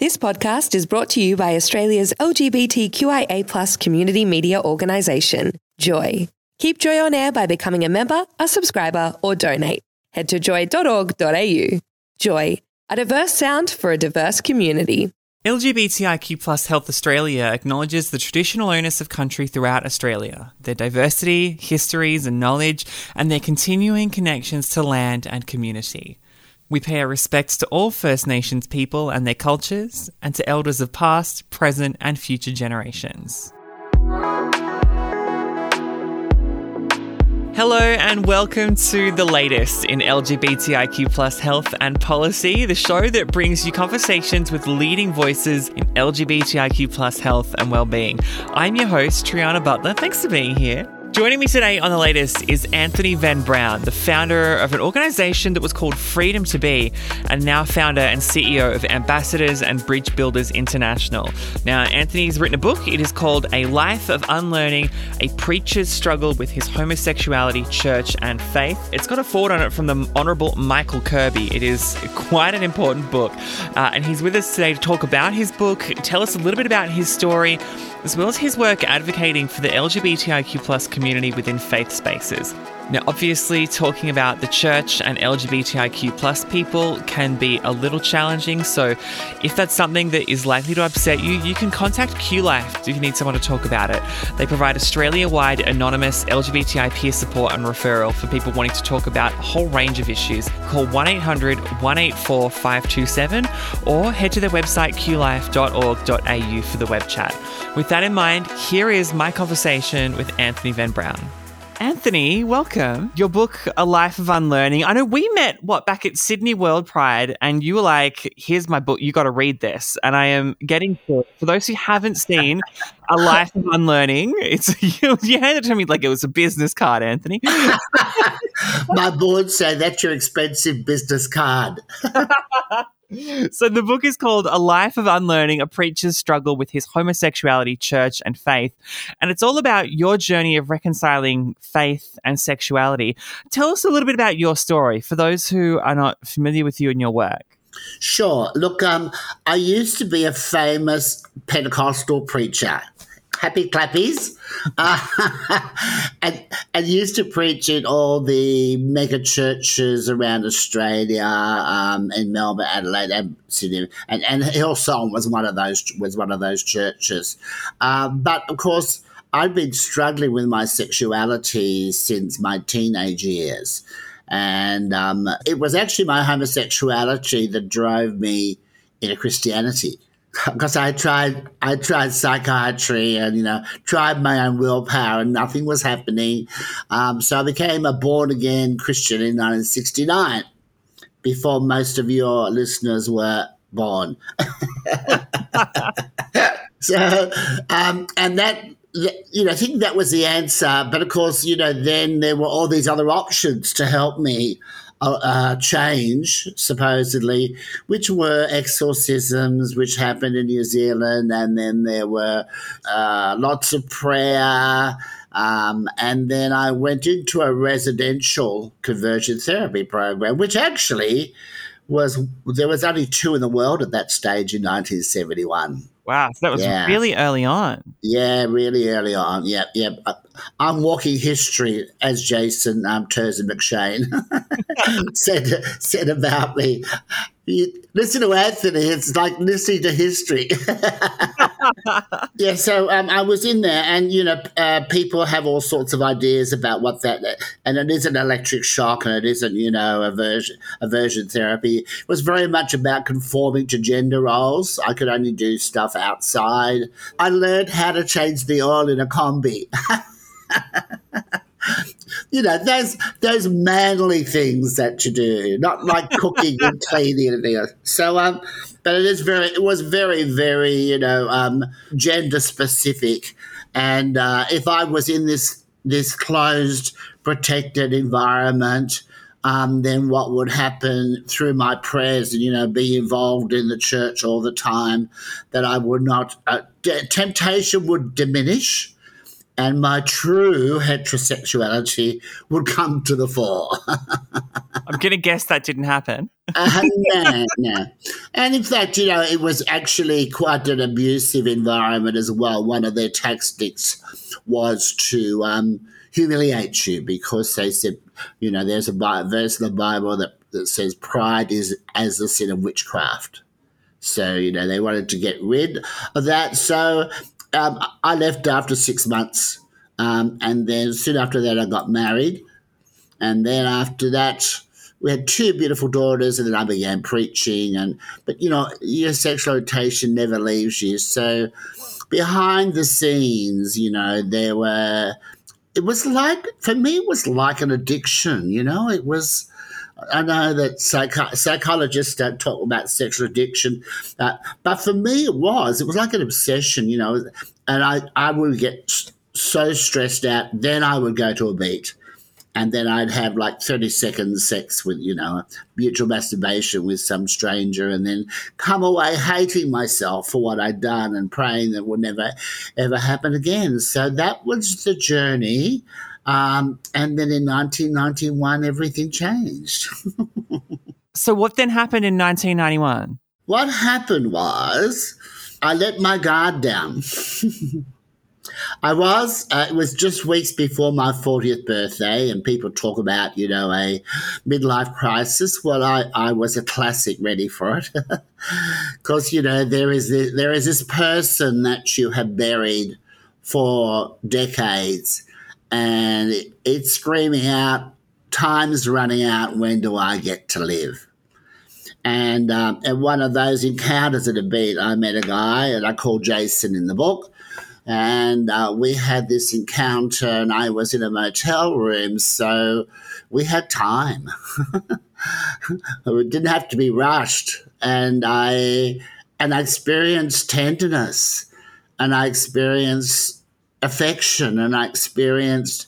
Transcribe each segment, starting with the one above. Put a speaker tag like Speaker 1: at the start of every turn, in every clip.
Speaker 1: This podcast is brought to you by Australia's LGBTQIA community media organisation, Joy. Keep Joy on air by becoming a member, a subscriber, or donate. Head to joy.org.au. Joy, a diverse sound for a diverse community.
Speaker 2: LGBTIQ Health Australia acknowledges the traditional owners of country throughout Australia, their diversity, histories, and knowledge, and their continuing connections to land and community. We pay our respects to all First Nations people and their cultures, and to elders of past, present, and future generations. Hello and welcome to the latest in LGBTIQ plus health and policy, the show that brings you conversations with leading voices in LGBTIQ plus health and well-being. I'm your host, Triana Butler. Thanks for being here. Joining me today on the latest is Anthony Venn Brown, the founder of an organization that was called Freedom to Be, and now founder and CEO of Ambassadors and Bridge Builders International. Now, Anthony's written a book. It is called A Life of Unlearning A Preacher's Struggle with His Homosexuality, Church, and Faith. It's got a forward on it from the Honourable Michael Kirby. It is quite an important book. Uh, and he's with us today to talk about his book, tell us a little bit about his story, as well as his work advocating for the LGBTIQ community within faith spaces. Now, obviously, talking about the church and LGBTIQ plus people can be a little challenging. So, if that's something that is likely to upset you, you can contact QLife if you need someone to talk about it. They provide Australia wide anonymous LGBTI peer support and referral for people wanting to talk about a whole range of issues. Call 1 800 184 527 or head to their website qlife.org.au for the web chat. With that in mind, here is my conversation with Anthony Venn Brown. Anthony, welcome. Your book, A Life of Unlearning. I know we met, what, back at Sydney World Pride, and you were like, here's my book, you got to read this. And I am getting to it. For those who haven't seen A Life of Unlearning, it's you, you handed it to me like it was a business card, Anthony.
Speaker 3: my board say that's your expensive business card.
Speaker 2: so the book is called A Life of Unlearning, a preacher's struggle with his homosexuality, church, and faith. And it's all about your journey of reconciling faith and sexuality. Tell us a little bit about your story for those who are not familiar with you and your work.
Speaker 3: Sure. Look, um, I used to be a famous Pentecostal preacher happy clappies, uh, and, and used to preach in all the mega churches around Australia, um, in Melbourne, Adelaide, and Sydney, and, and Hillsong was one of those was one of those churches. Uh, but of course, I've been struggling with my sexuality since my teenage years. And um, it was actually my homosexuality that drove me into Christianity because I tried I tried psychiatry and you know tried my own willpower and nothing was happening. Um, so I became a born again Christian in 1969, before most of your listeners were born. so um, and that you know I think that was the answer. But of course you know then there were all these other options to help me uh, change, supposedly, which were exorcisms, which happened in New Zealand, and then there were uh, lots of prayer. Um, and then I went into a residential conversion therapy program, which actually was there was only two in the world at that stage in 1971.
Speaker 2: Wow, so that was yeah. really early on.
Speaker 3: Yeah, really early on. Yep, yep. I'm walking history, as Jason um, Tuazon-McCheyne said said about me. You listen to Anthony; it's like listening to history. yeah, so um, I was in there, and you know, uh, people have all sorts of ideas about what that, and it is an electric shock, and it isn't, you know, aversion aversion therapy. It was very much about conforming to gender roles. I could only do stuff outside. I learned how to change the oil in a Kombi. you know, those those manly things that you do, not like cooking and cleaning and everything else. So, um, but it is very, it was very, very, you know, um, gender specific. And uh, if I was in this this closed, protected environment, um, then what would happen through my prayers and you know be involved in the church all the time, that I would not uh, temptation would diminish and my true heterosexuality would come to the fore.
Speaker 2: I'm going to guess that didn't happen.
Speaker 3: uh, no, no. And in fact, you know, it was actually quite an abusive environment as well. One of their tactics was to um, humiliate you because they said, you know, there's a verse in the Bible that, that says pride is as the sin of witchcraft. So, you know, they wanted to get rid of that. So um, I left after six months. Um, and then soon after that, I got married. And then after that, we had two beautiful daughters, and then I began preaching. And but you know, your sexual rotation never leaves you. So behind the scenes, you know, there were. It was like for me, it was like an addiction. You know, it was. I know that psych- psychologists don't talk about sexual addiction, uh, but for me, it was. It was like an obsession, you know. And I, I would get so stressed out, then I would go to a beat and then I'd have like 30 seconds sex with, you know, mutual masturbation with some stranger and then come away hating myself for what I'd done and praying that would never ever happen again. So that was the journey. Um, and then in 1991, everything changed.
Speaker 2: so, what then happened in 1991?
Speaker 3: What happened was I let my guard down. I was. Uh, it was just weeks before my 40th birthday, and people talk about, you know, a midlife crisis. Well, I, I was a classic ready for it. Because, you know, there is, this, there is this person that you have buried for decades, and it, it's screaming out, time's running out, when do I get to live? And um, at one of those encounters at a beat, I met a guy, and I called Jason in the book and uh, we had this encounter, and I was in a motel room, so we had time. it didn't have to be rushed, and I and I experienced tenderness, and I experienced affection, and I experienced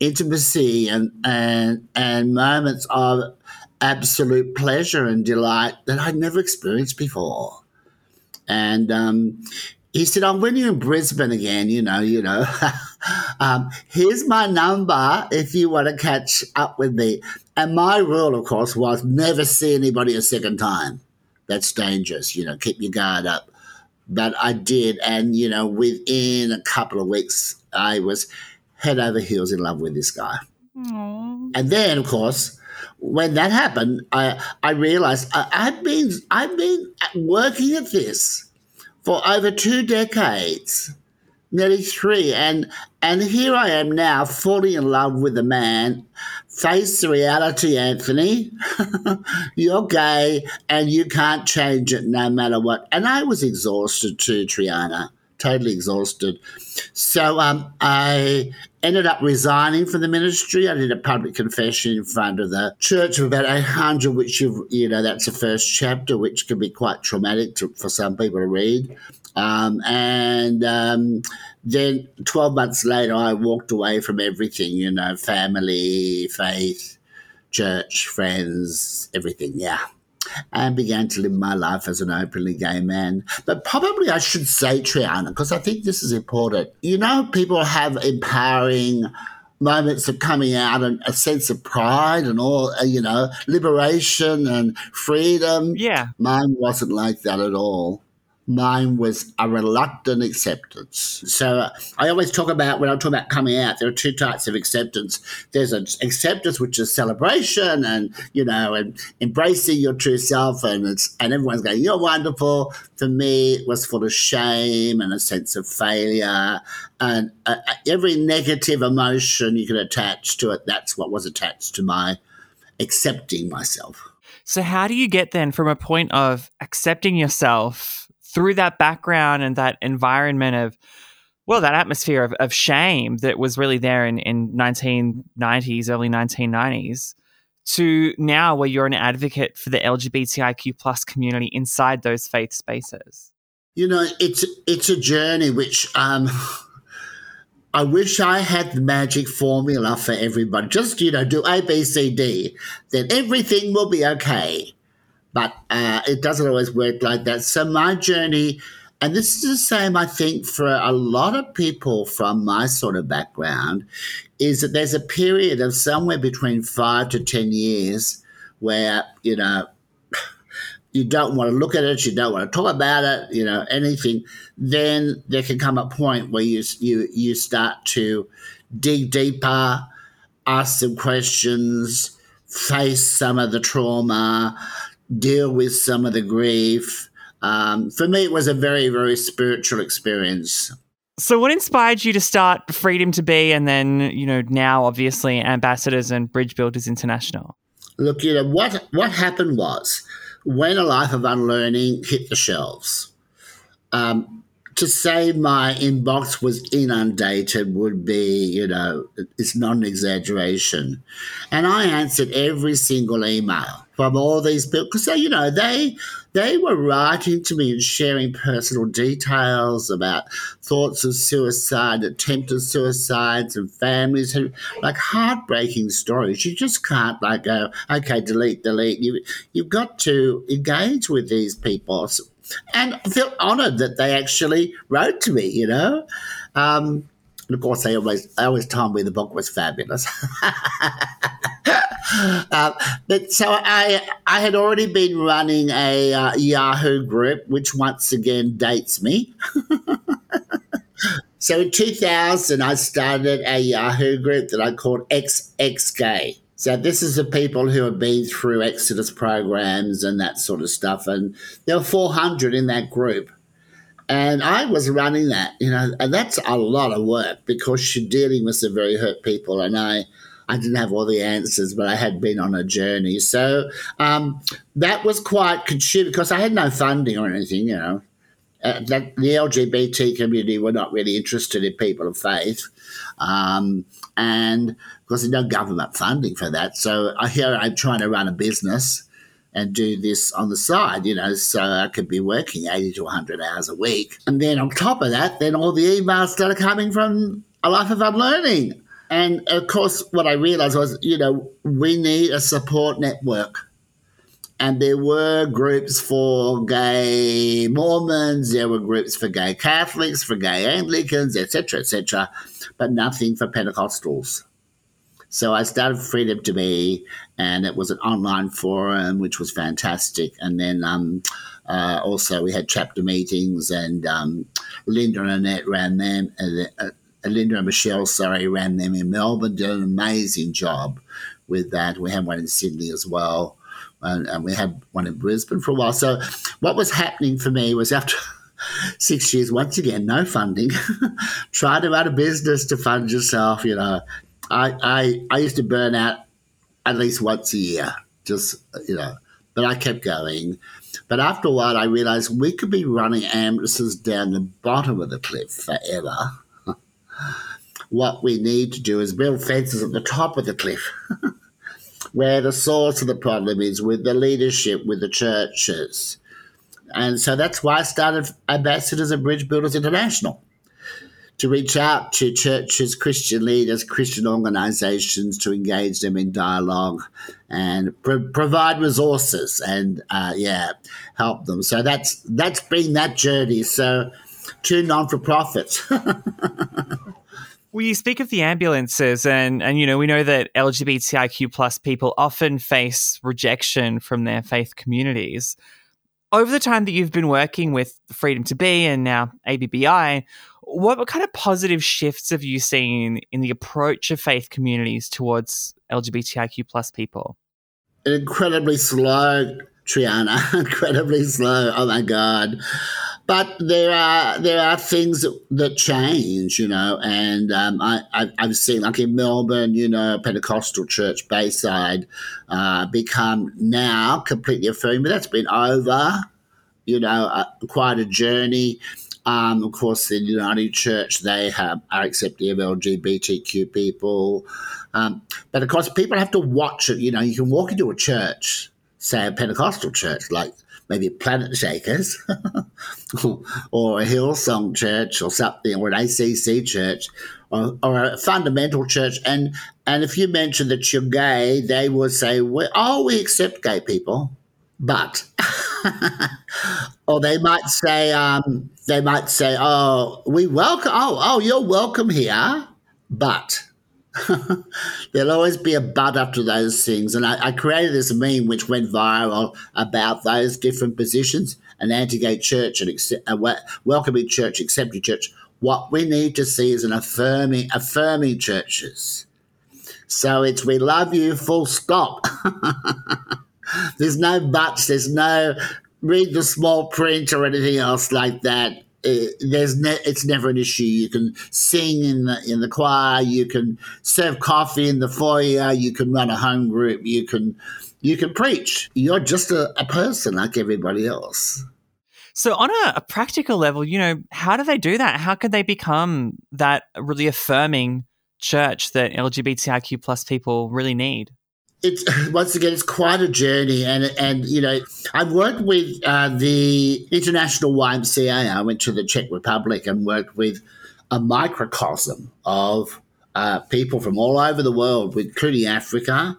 Speaker 3: intimacy, and and and moments of absolute pleasure and delight that I'd never experienced before. And um, he said, "I'm when you're in Brisbane again, you know, you know, um, here's my number if you want to catch up with me." And my rule, of course, was never see anybody a second time. That's dangerous, you know. Keep your guard up. But I did, and you know, within a couple of weeks, I was head over heels in love with this guy. Aww. And then, of course, when that happened, I I realized I, I've been I've been working at this for over two decades, nearly three, and and here I am now, falling in love with a man. Face the reality, Anthony. You're gay, and you can't change it no matter what. And I was exhausted too, Triana totally exhausted. So um, I ended up resigning from the ministry. I did a public confession in front of the church of about 800, which, you you know, that's the first chapter, which can be quite traumatic to, for some people to read. Um, and um, then 12 months later, I walked away from everything, you know, family, faith, church, friends, everything. Yeah and began to live my life as an openly gay man. But probably I should say, Triana, because I think this is important. You know, people have empowering moments of coming out and a sense of pride and all, uh, you know, liberation and freedom.
Speaker 2: Yeah.
Speaker 3: Mine wasn't like that at all. Mine was a reluctant acceptance. So I always talk about when I talk about coming out, there are two types of acceptance. There's an acceptance which is celebration and you know and embracing your true self and it's and everyone's going, You're wonderful. For me it was full of shame and a sense of failure and uh, uh every negative emotion you can attach to it, that's what was attached to my accepting myself.
Speaker 2: So how do you get then from a point of accepting yourself through that background and that environment of well that atmosphere of, of shame that was really there in, in 1990s early 1990s to now where you're an advocate for the lgbtiq plus community inside those faith spaces
Speaker 3: you know it's it's a journey which um I wish I had the magic formula for everybody. Just, you know, do A, B, C, D, then everything will be okay but uh, it doesn't always work like that. So my journey and this is the same, I think, for a lot of people from my sort of background, is that there's a period of somewhere between five to 10 years where, you know, you don't want to look at it, you don't want to talk about it, you know, anything, then there can come a point where you you you start to dig deeper, ask some questions, face some of the trauma, deal with some of the grief. Um, for me, it was a very, very spiritual experience.
Speaker 2: So, what inspired you to start Freedom to Be and then, you know, now obviously Ambassadors and Bridge Builders International?
Speaker 3: Look, you know, what, what happened was when A Life of Unlearning hit the shelves, um, to say my inbox was inundated would be, you know, it's not an exaggeration. And I answered every single email from all these people because they, you know, they they were writing to me and sharing personal details about thoughts of suicide, attempted suicides, and families who like heartbreaking stories. You just can't like go, okay, delete, delete. You you've got to engage with these people and I feel honoured that they actually wrote to me. You know, um, and of course they always they always told me the book was fabulous. uh, but so I I had already been running a uh, Yahoo group, which once again dates me. so in 2000, I started a Yahoo group that I called XXK. So this is the people who have been through Exodus programs and that sort of stuff. And there were 400 in that group. And I was running that, you know, and that's a lot of work because you're dealing with some very hurt people. And I, I didn't have all the answers, but I had been on a journey. So um, that was quite consuming because I had no funding or anything, you know. Uh, the LGBT community were not really interested in people of faith. Um, and course there's no government funding for that. So I here I'm trying to run a business and do this on the side, you know, so I could be working 80 to 100 hours a week. And then on top of that, then all the emails started coming from a life of unlearning. And of course, what I realized was, you know, we need a support network. And there were groups for gay Mormons, there were groups for gay Catholics, for gay Anglicans, etc., etc but nothing for Pentecostals. So I started Freedom to Be, and it was an online forum, which was fantastic. And then um, uh, also we had chapter meetings, and um, Linda and Annette ran them. Uh, uh, Linda and Michelle, sorry, ran them in Melbourne. Did an amazing job with that. We had one in Sydney as well, and, and we had one in Brisbane for a while. So what was happening for me was after six years, once again, no funding. Try to run a business to fund yourself. You know, I, I, I used to burn out at least once a year, just, you know, but I kept going. But after a while, I realized we could be running ambulances down the bottom of the cliff forever. what we need to do is build fences at the top of the cliff. Where the source of the problem is with the leadership, with the churches, and so that's why I started Ambassadors and Bridge Builders International to reach out to churches, Christian leaders, Christian organizations to engage them in dialogue and pro- provide resources and uh, yeah, help them. So that's that's been that journey. So two non for profits.
Speaker 2: Well, you speak of the ambulances, and and you know we know that LGBTIQ plus people often face rejection from their faith communities over the time that you've been working with Freedom to Be and now ABBI, what kind of positive shifts have you seen in the approach of faith communities towards LGBTIQ plus people?
Speaker 3: An incredibly slow, Triana. Incredibly slow. Oh my God. But there are there are things that, that change, you know, and um, I, have seen like in Melbourne, you know, Pentecostal church Bayside uh, become now completely affirming, but that's been over, you know, uh, quite a journey. Um, of course, the Uniting Church, they have, are accepting of LGBTQ people. Um, but of course, people have to watch it. You know, you can walk into a church, say a Pentecostal church, like maybe Planetshakers or a Hillsong church or something, or an ACC church or, or, a fundamental church. And, and if you mention that you're gay, they will say, well, oh, we accept gay people. but. or they might say, um, they might say, "Oh, we welcome. Oh, oh, you're welcome here, but." There'll always be a but after those things. And I, I, created this meme which went viral about those different positions an anti gay church, and a welcoming church, accepting church. What we need to see is an affirming, affirming churches. So it's we love you, full stop. there's no buts, there's no read the small print or anything else like that. It, there's ne- it's never an issue. You can sing in the in the choir, you can serve coffee in the foyer, you can run a home group, you can you can preach. You're just a, a person like everybody else.
Speaker 2: So, on a, a, practical level, you know, how do they do that? How could they become that really affirming church that LGBTIQ plus people really need?
Speaker 3: It's once again, it's quite a journey, and and you know, I've worked with uh, the International YMCA. I went to the Czech Republic and worked with a microcosm of uh, people from all over the world, including Africa.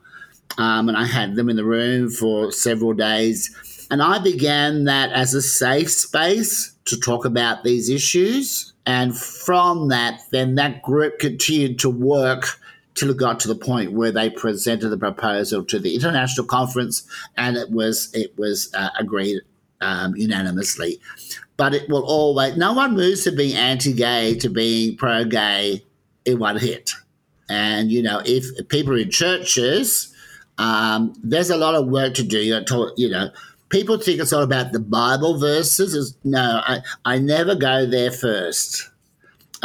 Speaker 3: Um, and I had them in the room for several days and I began that as a safe space to talk about these issues. And from that, then that group continued to work till it got to the point where they presented the proposal to the international conference, and it was it was uh, agreed um, unanimously. But it will always no one moves from being anti-gay to being pro-gay in one hit. And you know, if people in churches, um, there's a lot of work to do. You know, people think it's all about the Bible verses. no, I, I never go there first.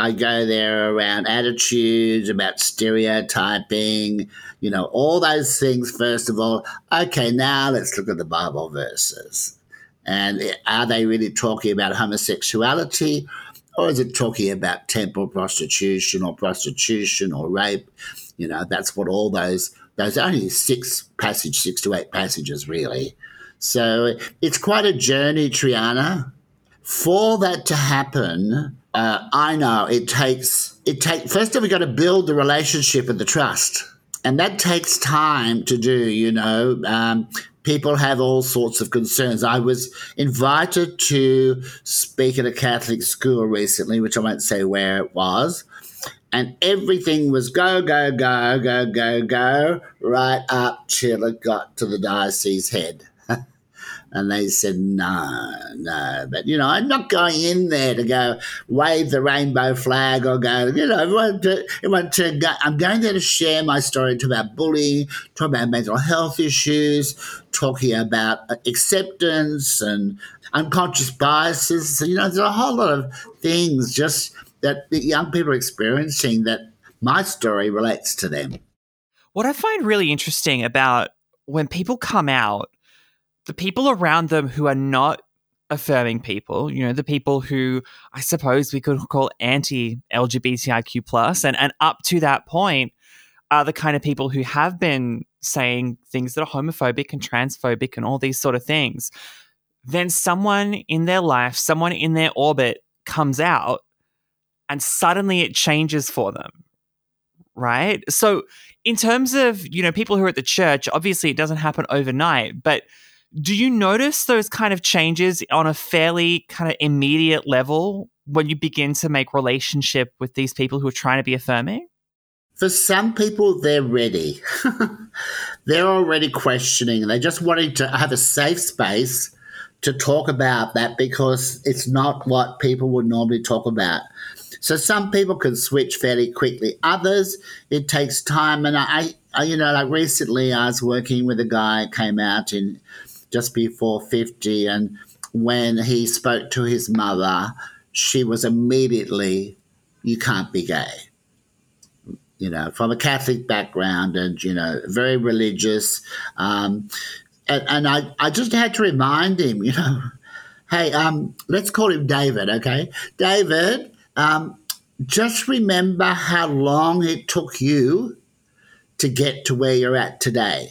Speaker 3: I go there around attitudes, about stereotyping, you know, all those things first of all. Okay, now let's look at the Bible verses. And are they really talking about homosexuality? Or is it talking about temple prostitution or prostitution or rape? You know, that's what all those, those only six passage, six to eight passages really so it's quite a journey, Triana. For that to happen, uh, I know it takes it take first of all, we got to build the relationship and the trust, and that takes time to do. You know, um, people have all sorts of concerns. I was invited to speak at a Catholic school recently, which I won't say where it was, and everything was go, go, go, go, go, go, right up till it got to the diocese head. And they said, no, no. But, you know, I'm not going in there to go wave the rainbow flag or go, you know, want to, want to go, I'm going there to share my story, talk about bullying, talk about mental health issues, talking about acceptance and unconscious biases. You know, there's a whole lot of things just that the young people are experiencing that my story relates to them.
Speaker 2: What I find really interesting about when people come out the people around them who are not affirming people, you know, the people who I suppose we could call anti LGBTIQ plus, and and up to that point are the kind of people who have been saying things that are homophobic and transphobic and all these sort of things. Then someone in their life, someone in their orbit comes out and suddenly it changes for them. Right? So in terms of, you know, people who are at the church, obviously it doesn't happen overnight, but do you notice those kind of changes on a fairly kind of immediate level when you begin to make relationship with these people who are trying to be affirming?
Speaker 3: For some people, they're ready. they're already questioning. They're just wanting to have a safe space to talk about that because it's not what people would normally talk about. So some people can switch fairly quickly. Others, it takes time. And I, I you know, like recently I was working with a guy came out in just before 50. And when he spoke to his mother, she was immediately, you can't be gay. You know, from a Catholic background and, you know, very religious. Um, and, and I, I just had to remind him, you know, hey, um, let's call him David, okay? David, um, just remember how long it took you to get to where you're at today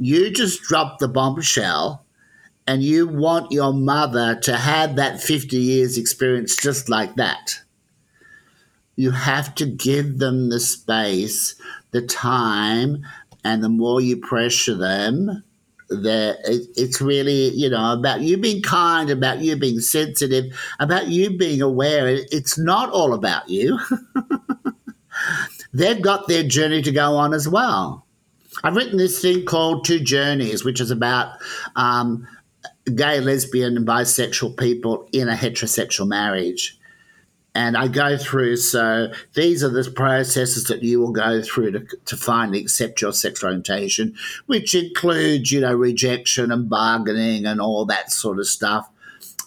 Speaker 3: you just dropped the bombshell and you want your mother to have that 50 years experience just like that. You have to give them the space, the time, and the more you pressure them, that it, it's really you know about you being kind about you being sensitive about you being aware. It's not all about you. They've got their journey to go on as well i've written this thing called two journeys which is about um, gay lesbian and bisexual people in a heterosexual marriage and I go through. So these are the processes that you will go through to, to finally accept your sexual orientation, which includes, you know, rejection and bargaining and all that sort of stuff.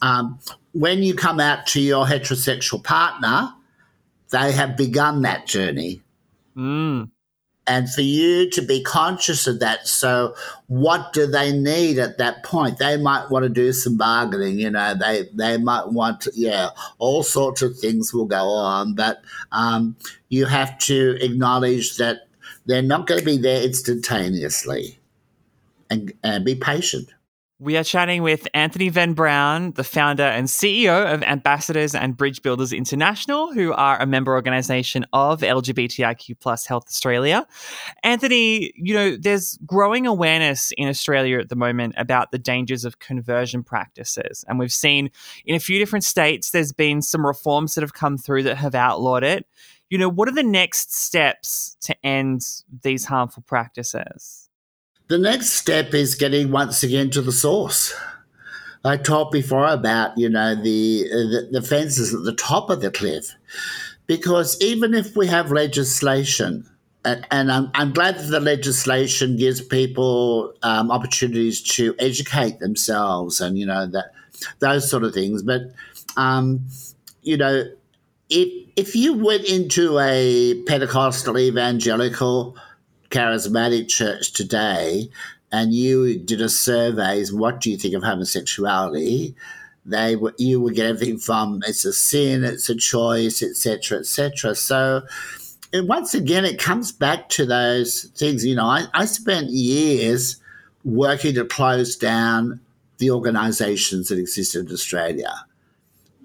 Speaker 3: Um, when you come out to your heterosexual partner, they have begun that journey.
Speaker 2: Mm
Speaker 3: and for you to be conscious of that. So, what do they need at that point? They might want to do some bargaining, you know, they, they might want to, yeah, all sorts of things will go on, but um, you have to acknowledge that they're not going to be there instantaneously and, and be patient.
Speaker 2: We are chatting with Anthony Venn Brown, the founder and CEO of Ambassadors and Bridge Builders International, who are a member organization of LGBTIQ plus Health Australia. Anthony, you know, there's growing awareness in Australia at the moment about the dangers of conversion practices. And we've seen in a few different states, there's been some reforms that have come through that have outlawed it. You know, what are the next steps to end these harmful practices?
Speaker 3: The next step is getting once again to the source. I talked before about you know the, the the, fences at the top of the cliff, because even if we have legislation, and, I'm, I'm glad that the legislation gives people um, opportunities to educate themselves and you know that those sort of things, but um, you know if if you went into a Pentecostal evangelical charismatic church today and you did a survey, what do you think of homosexuality? They you would get everything from it's a sin, it's a choice, etc., etc. So once again, it comes back to those things. You know, I, I spent years working to close down the organisations that existed in Australia,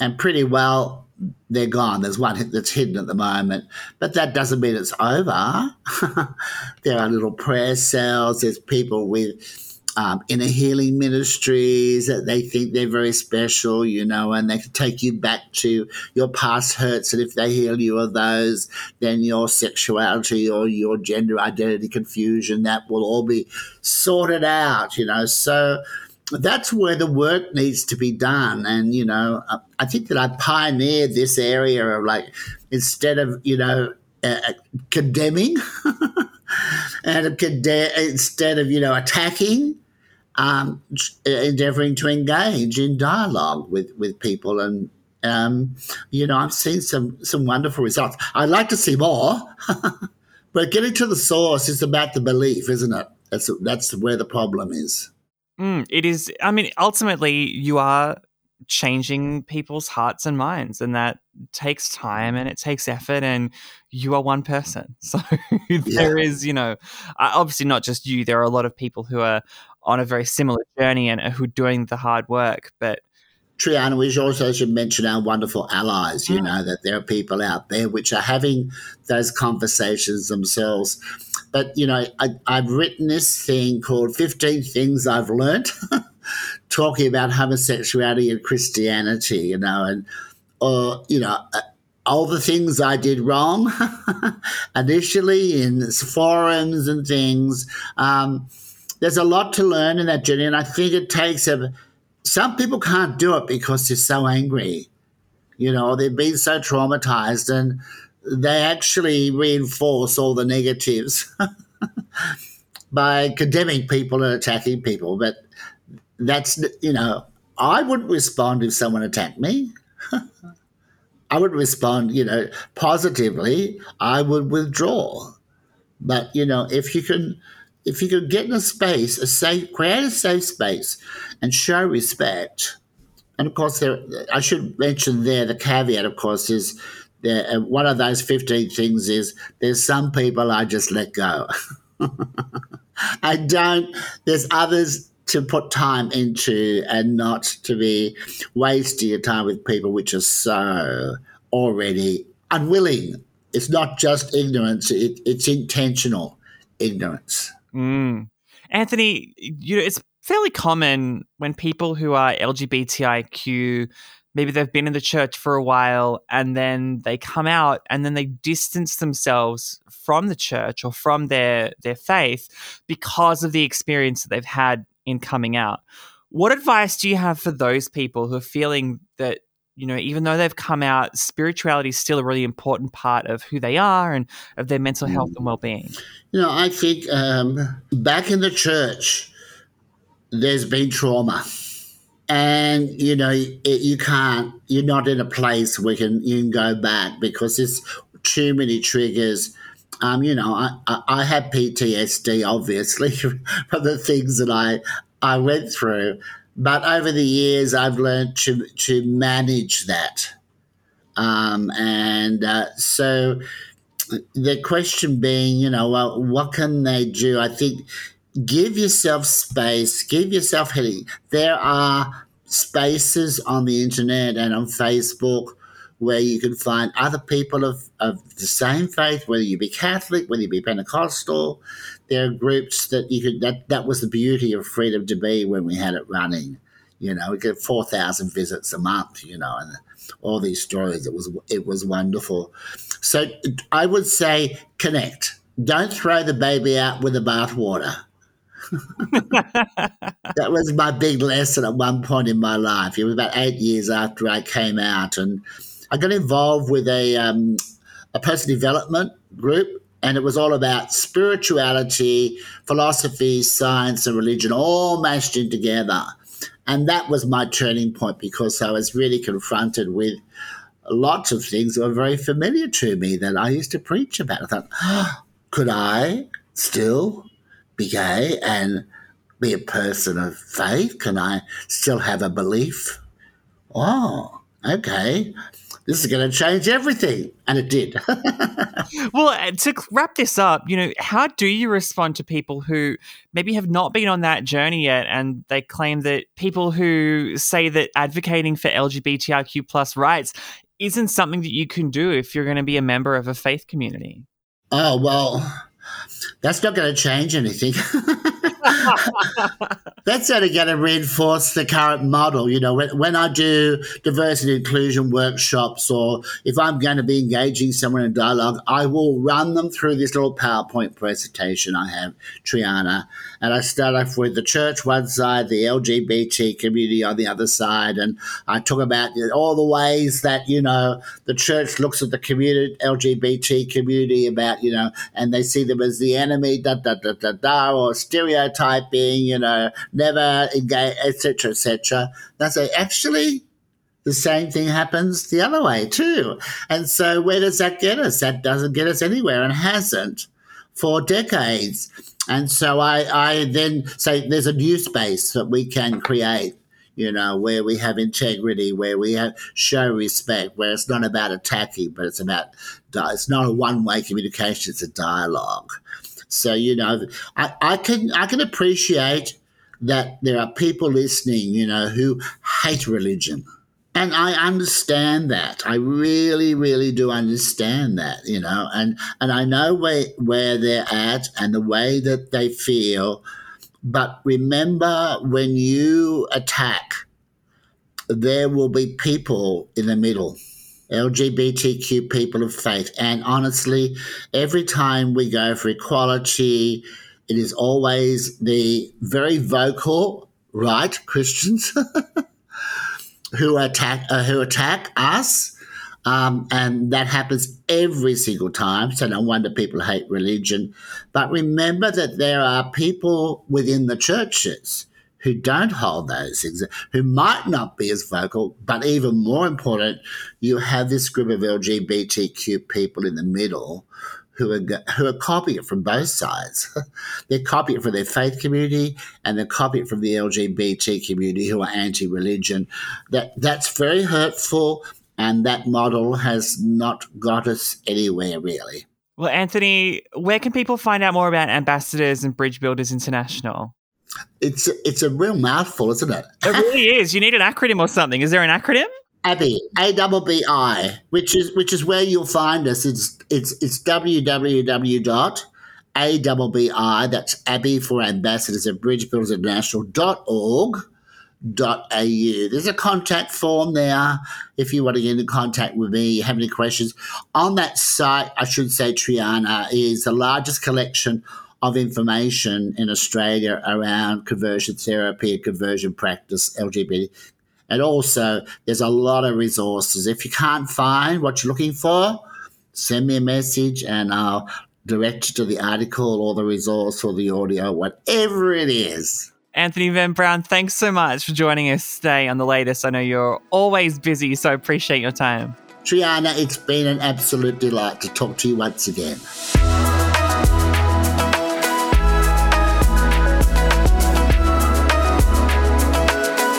Speaker 3: and pretty well they're gone. There's one that's hidden at the moment, but that doesn't mean it's over. there are little prayer cells. There's people with um, inner healing ministries that they think they're very special, you know, and they can take you back to your past hurts. And if they heal you of those, then your sexuality or your gender identity confusion, that will all be sorted out, you know. So, that's where the work needs to be done. And, you know, I think that I pioneered this area of like, instead of, you know, uh, condemning and conde- instead of, you know, attacking, um, endeavoring to engage in dialogue with, with people. And, um, you know, I've seen some, some wonderful results. I'd like to see more, but getting to the source is about the belief, isn't it? That's, that's where the problem is.
Speaker 2: Mm, it is. I mean, ultimately, you are changing people's hearts and minds, and that takes time and it takes effort. And you are one person, so there yeah. is, you know, obviously not just you. There are a lot of people who are on a very similar journey and who are doing the hard work, but
Speaker 3: Triana, we also should mention our wonderful allies. You mm. know, that there are people out there which are having those conversations themselves. But, you know, I, I've written this thing called 15 Things I've Learned, talking about homosexuality and Christianity, you know, and, or, you know, uh, all the things I did wrong initially in forums and things. Um, there's a lot to learn in that journey, and I think it takes a some people can't do it because they're so angry. You know, they've been so traumatized and they actually reinforce all the negatives by condemning people and attacking people. But that's, you know, I wouldn't respond if someone attacked me. I would respond, you know, positively. I would withdraw. But, you know, if you can if you could get in a space, a safe, create a safe space, and show respect, and of course, there, I should mention there the caveat, of course, is uh, one of those 15 things is there's some people I just let go. I don't, there's others to put time into and not to be wasting your time with people which are so already unwilling. It's not just ignorance, it, it's intentional ignorance.
Speaker 2: Mm. Anthony, you know, it's fairly common when people who are LGBTIQ maybe they've been in the church for a while and then they come out and then they distance themselves from the church or from their their faith because of the experience that they've had in coming out. What advice do you have for those people who are feeling that you know, even though they've come out, spirituality is still a really important part of who they are and of their mental health and well-being.
Speaker 3: You know, I think um, back in the church, there's been trauma, and you know, it, you can't. You're not in a place where you can you can go back because there's too many triggers. Um, you know, I, I, I had PTSD obviously from the things that I I went through. But over the years, I've learned to, to manage that. Um, and uh, so the question being, you know, well, what can they do? I think give yourself space, give yourself healing. There are spaces on the internet and on Facebook where you can find other people of, of the same faith, whether you be Catholic, whether you be Pentecostal, there are groups that you could that that was the beauty of freedom to be when we had it running. You know we get 4000 visits a month you know and all these stories. It was it was wonderful. So i would say connect. Don't throw the baby out with the bathwater that was my big lesson at one point in my life. It was about eight years after I came out, and I got involved with a um, a personal development group and it was all about spirituality, philosophy, science, and religion all mashed in together. And that was my turning point because I was really confronted with lots of things that were very familiar to me that I used to preach about. I thought, oh, could I still be gay and be a person of faith? Can I still have a belief? Oh, okay this is going to change everything. And it did.
Speaker 2: well, uh, to wrap this up, you know, how do you respond to people who maybe have not been on that journey yet and they claim that people who say that advocating for LGBTIQ plus rights isn't something that you can do if you're going to be a member of a faith community?
Speaker 3: Oh, well, that's not going to change anything. That's only going to reinforce the current model. You know, when, when I do diversity inclusion workshops or if I'm going to be engaging someone in dialogue, I will run them through this little PowerPoint presentation I have, Triana. And I start off with the church one side, the LGBT community on the other side. And I talk about all the ways that, you know, the church looks at the community, LGBT community about, you know, and they see them as the enemy, da, da, da, da, da, or stereotyping, you know, never engage, etc., etc. That's a, actually the same thing happens the other way too. And so where does that get us? That doesn't get us anywhere and hasn't for decades. And so I, I then say there's a new space that we can create you know, where we have integrity, where we have show respect, where it's not about attacking, but it's about it's not a one way communication; it's a dialogue. So you know, I, I can I can appreciate that there are people listening, you know, who hate religion. And I understand that. I really, really do understand that, you know, and, and I know where, where they're at and the way that they feel. But remember, when you attack, there will be people in the middle LGBTQ people of faith. And honestly, every time we go for equality, it is always the very vocal right Christians who attack uh, who attack us. Um, and that happens every single time. So no wonder people hate religion. But remember that there are people within the churches who don't hold those things, who might not be as vocal, but even more important, you have this group of LGBTQ people in the middle who are who are copying it from both sides. they're copying it from their faith community and they're copying it from the LGBT community who are anti-religion. That that's very hurtful, and that model has not got us anywhere really.
Speaker 2: Well, Anthony, where can people find out more about Ambassadors and Bridge Builders International?
Speaker 3: It's it's a real mouthful, isn't it?
Speaker 2: It really is. You need an acronym or something. Is there an acronym?
Speaker 3: Abby, A double B I, which is which is where you'll find us. It's it's it's www dot ABBI, that's Abby for Ambassadors at dot au. There's a contact form there if you want to get in contact with me, you have any questions. On that site, I should say, Triana, is the largest collection of information in Australia around conversion therapy and conversion practice, LGBT. And also, there's a lot of resources. If you can't find what you're looking for, send me a message and I'll direct you to the article or the resource or the audio, whatever it is.
Speaker 2: Anthony Venn Brown, thanks so much for joining us today on the latest. I know you're always busy, so appreciate your time.
Speaker 3: Triana, it's been an absolute delight to talk to you once again.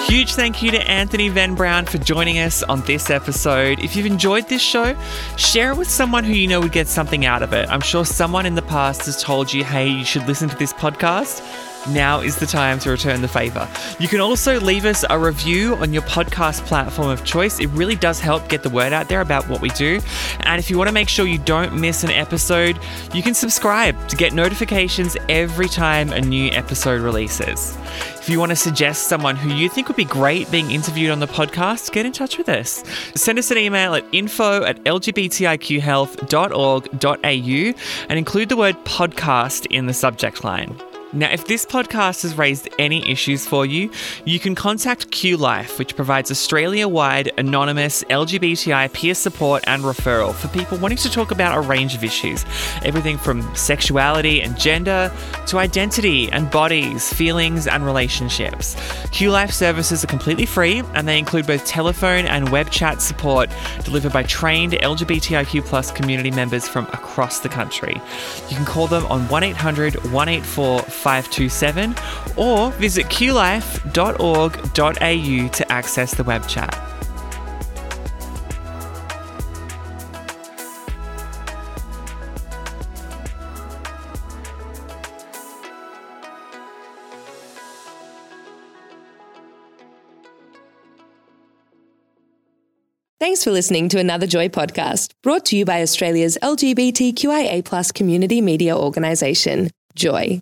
Speaker 2: Huge thank you to Anthony Venn Brown for joining us on this episode. If you've enjoyed this show, share it with someone who you know would get something out of it. I'm sure someone in the past has told you, hey, you should listen to this podcast now is the time to return the favor. You can also leave us a review on your podcast platform of choice. It really does help get the word out there about what we do. And if you want to make sure you don't miss an episode, you can subscribe to get notifications every time a new episode releases. If you want to suggest someone who you think would be great being interviewed on the podcast, get in touch with us. Send us an email at info at lgbtiqhealth.org.au and include the word podcast in the subject line. Now, if this podcast has raised any issues for you, you can contact QLife, which provides Australia wide anonymous LGBTI peer support and referral for people wanting to talk about a range of issues everything from sexuality and gender to identity and bodies, feelings, and relationships. QLife services are completely free and they include both telephone and web chat support delivered by trained LGBTIQ plus community members from across the country. You can call them on 1 800 184 527 or visit qlife.org.au to access the web chat.
Speaker 1: Thanks for listening to another Joy podcast brought to you by Australia's LGBTQIA community media organisation, Joy.